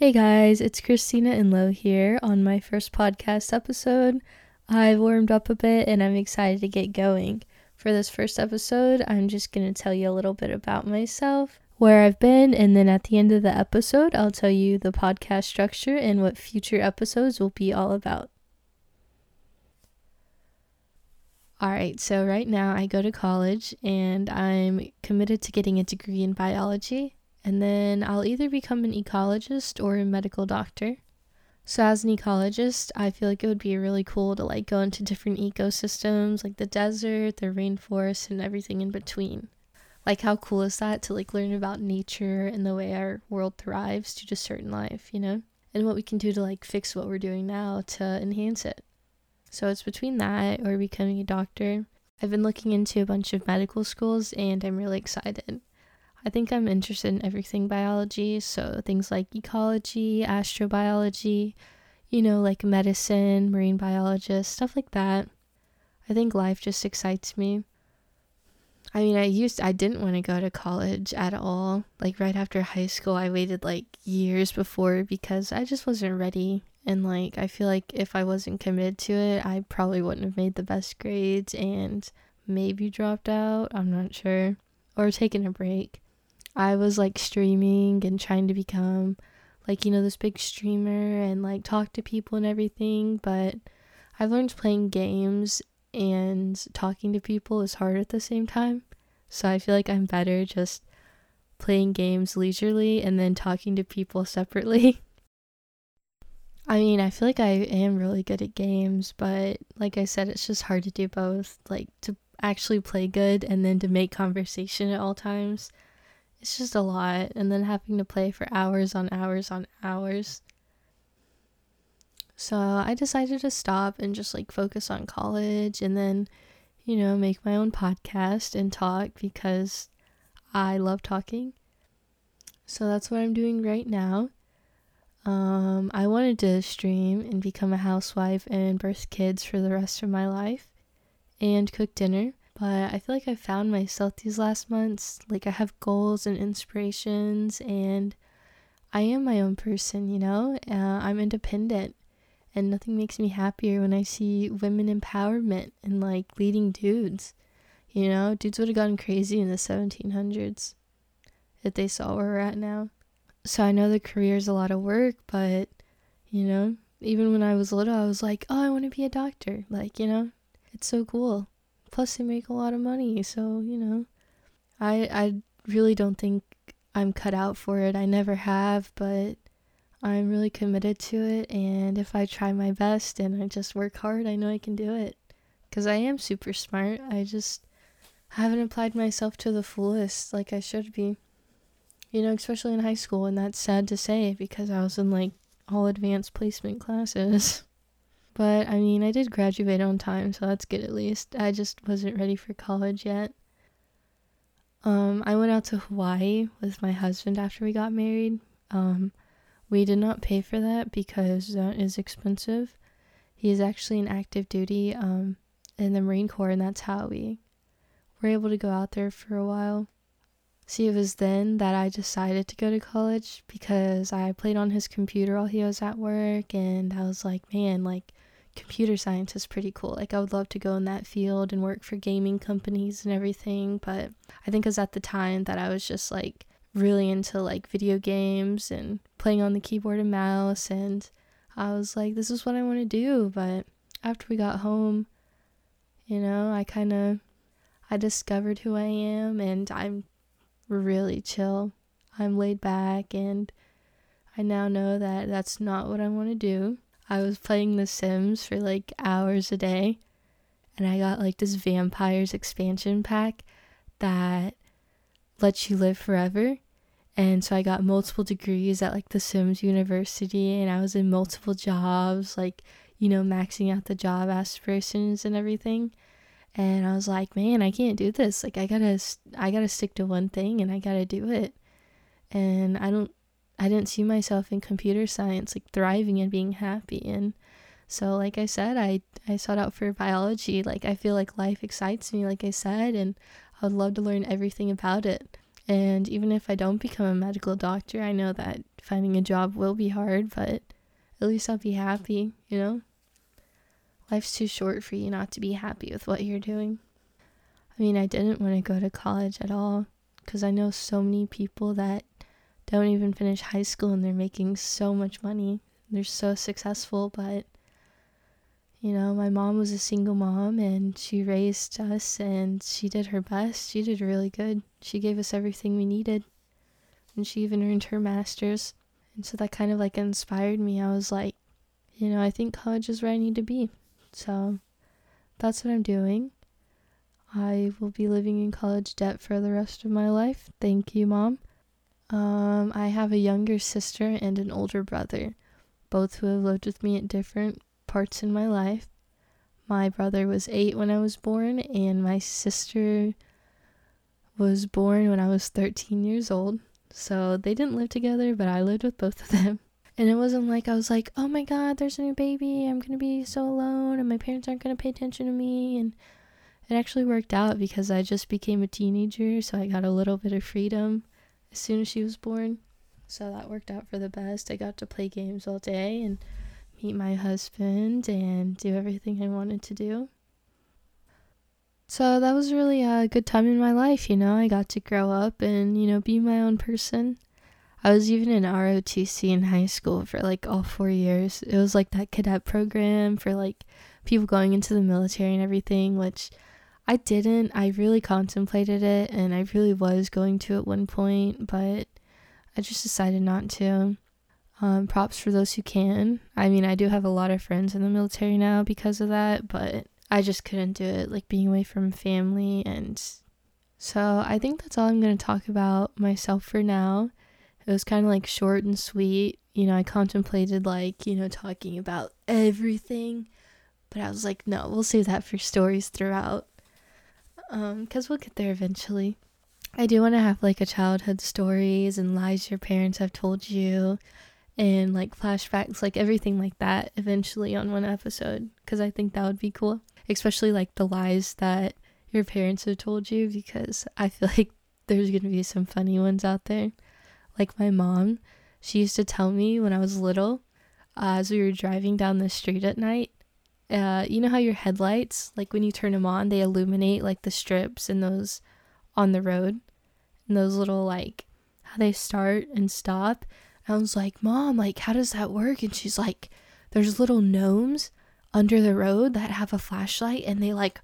Hey guys, it's Christina Inlow here on my first podcast episode. I've warmed up a bit and I'm excited to get going. For this first episode, I'm just going to tell you a little bit about myself, where I've been, and then at the end of the episode, I'll tell you the podcast structure and what future episodes will be all about. All right, so right now I go to college and I'm committed to getting a degree in biology and then I'll either become an ecologist or a medical doctor. So as an ecologist, I feel like it would be really cool to like go into different ecosystems like the desert, the rainforest and everything in between. Like how cool is that to like learn about nature and the way our world thrives due to certain life, you know? And what we can do to like fix what we're doing now to enhance it. So it's between that or becoming a doctor. I've been looking into a bunch of medical schools and I'm really excited. I think I'm interested in everything biology, so things like ecology, astrobiology, you know, like medicine, marine biologist, stuff like that. I think life just excites me. I mean, I used I didn't want to go to college at all. Like right after high school, I waited like years before because I just wasn't ready. And like I feel like if I wasn't committed to it, I probably wouldn't have made the best grades and maybe dropped out, I'm not sure, or taken a break. I was like streaming and trying to become like, you know, this big streamer and like talk to people and everything, but I've learned playing games and talking to people is hard at the same time. So I feel like I'm better just playing games leisurely and then talking to people separately. I mean, I feel like I am really good at games, but like I said, it's just hard to do both. Like to actually play good and then to make conversation at all times it's just a lot and then having to play for hours on hours on hours. So i decided to stop and just like focus on college and then you know make my own podcast and talk because i love talking. So that's what i'm doing right now. Um, i wanted to stream and become a housewife and birth kids for the rest of my life and cook dinner but I feel like I found myself these last months. Like I have goals and inspirations, and I am my own person, you know? Uh, I'm independent, and nothing makes me happier when I see women empowerment and like leading dudes. You know, dudes would have gone crazy in the 1700s if they saw where we're at now. So I know the career is a lot of work, but you know, even when I was little, I was like, oh, I want to be a doctor. Like, you know, it's so cool. Plus, they make a lot of money, so you know, I I really don't think I'm cut out for it. I never have, but I'm really committed to it. And if I try my best and I just work hard, I know I can do it. Because I am super smart. I just haven't applied myself to the fullest like I should be. You know, especially in high school, and that's sad to say because I was in like all advanced placement classes. But I mean, I did graduate on time, so that's good at least. I just wasn't ready for college yet. Um, I went out to Hawaii with my husband after we got married. Um, we did not pay for that because that is expensive. He is actually in active duty um, in the Marine Corps, and that's how we were able to go out there for a while. See, it was then that I decided to go to college because I played on his computer while he was at work, and I was like, man, like, computer science is pretty cool. Like I would love to go in that field and work for gaming companies and everything, but I think it was at the time that I was just like really into like video games and playing on the keyboard and mouse and I was like this is what I want to do, but after we got home, you know, I kind of I discovered who I am and I'm really chill. I'm laid back and I now know that that's not what I want to do. I was playing The Sims for like hours a day, and I got like this vampires expansion pack that lets you live forever. And so I got multiple degrees at like The Sims University, and I was in multiple jobs, like, you know, maxing out the job aspirations and everything. And I was like, man, I can't do this. Like, I gotta, I gotta stick to one thing and I gotta do it. And I don't I didn't see myself in computer science like thriving and being happy and so like I said I I sought out for biology like I feel like life excites me like I said and I would love to learn everything about it And even if I don't become a medical doctor, I know that finding a job will be hard, but at least I'll be happy, you know? Life's too short for you not to be happy with what you're doing. I mean, I didn't want to go to college at all because I know so many people that don't even finish high school and they're making so much money. They're so successful, but you know, my mom was a single mom and she raised us and she did her best. She did really good. She gave us everything we needed. And she even earned her master's. And so that kind of like inspired me. I was like, you know, I think college is where I need to be. So that's what I'm doing. I will be living in college debt for the rest of my life. Thank you, mom. Um, I have a younger sister and an older brother, both who have lived with me at different parts in my life. My brother was eight when I was born, and my sister was born when I was 13 years old. So they didn't live together, but I lived with both of them. And it wasn't like I was like, oh my god, there's a new baby, I'm gonna be so alone, and my parents aren't gonna pay attention to me. And it actually worked out because I just became a teenager, so I got a little bit of freedom as soon as she was born. So that worked out for the best. I got to play games all day and meet my husband and do everything I wanted to do. So that was really a good time in my life, you know. I got to grow up and, you know, be my own person. I was even in ROTC in high school for like all four years. It was like that cadet program for like people going into the military and everything, which I didn't. I really contemplated it and I really was going to at one point, but I just decided not to. Um, props for those who can. I mean, I do have a lot of friends in the military now because of that, but I just couldn't do it, like being away from family. And so I think that's all I'm going to talk about myself for now. It was kind of like short and sweet. You know, I contemplated, like, you know, talking about everything, but I was like, no, we'll save that for stories throughout. Um, because we'll get there eventually. I do want to have like a childhood stories and lies your parents have told you and like flashbacks, like everything like that eventually on one episode because I think that would be cool. Especially like the lies that your parents have told you because I feel like there's going to be some funny ones out there. Like my mom, she used to tell me when I was little, uh, as we were driving down the street at night, uh, you know how your headlights, like when you turn them on, they illuminate like the strips and those on the road and those little like how they start and stop I was like, Mom, like, how does that work? And she's like, There's little gnomes under the road that have a flashlight and they like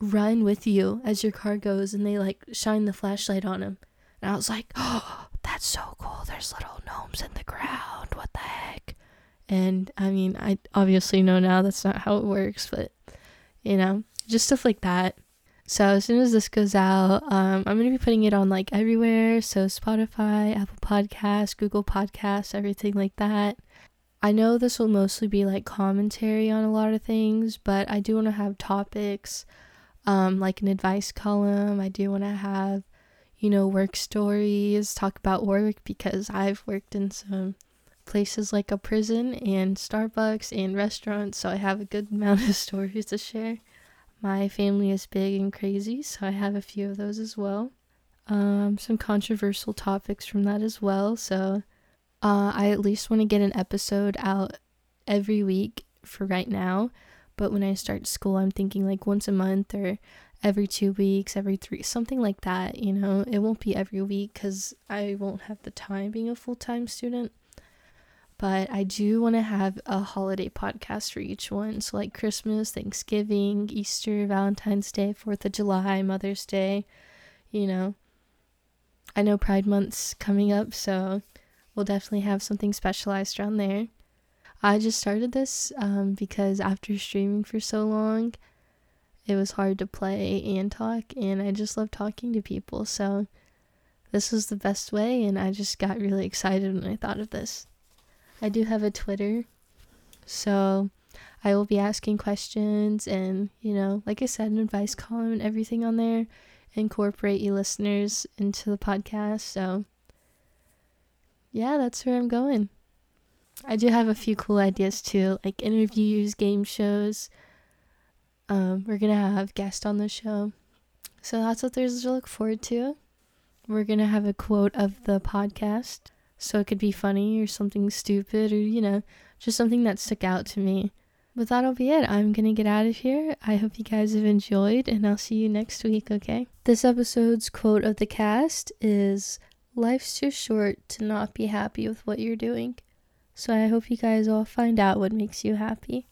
run with you as your car goes and they like shine the flashlight on them. And I was like, Oh, that's so cool. There's little gnomes in the ground. What the heck? And I mean, I obviously know now that's not how it works, but you know, just stuff like that. So as soon as this goes out, um, I'm gonna be putting it on like everywhere. So Spotify, Apple Podcasts, Google Podcasts, everything like that. I know this will mostly be like commentary on a lot of things, but I do want to have topics, um, like an advice column. I do want to have, you know, work stories, talk about work because I've worked in some places like a prison and Starbucks and restaurants, so I have a good amount of stories to share. My family is big and crazy, so I have a few of those as well. Um, some controversial topics from that as well. So uh, I at least want to get an episode out every week for right now. But when I start school, I'm thinking like once a month or every two weeks, every three, something like that. You know, it won't be every week because I won't have the time being a full time student but I do want to have a holiday podcast for each one. So, like Christmas, Thanksgiving, Easter, Valentine's Day, 4th of July, Mother's Day, you know. I know Pride Month's coming up, so we'll definitely have something specialized around there. I just started this um, because after streaming for so long, it was hard to play and talk, and I just love talking to people. So, this was the best way, and I just got really excited when I thought of this. I do have a Twitter. So I will be asking questions and, you know, like I said, an advice column and everything on there. Incorporate you listeners into the podcast. So yeah, that's where I'm going. I do have a few cool ideas too, like interviews, game shows. Um, we're gonna have guests on the show. So that's what there's to look forward to. we're to have a quote of the podcast. So it could be funny or something stupid or, you know, just something that stuck out to me. But that'll be it. I'm going to get out of here. I hope you guys have enjoyed, and I'll see you next week, okay? This episode's quote of the cast is Life's too short to not be happy with what you're doing. So I hope you guys all find out what makes you happy.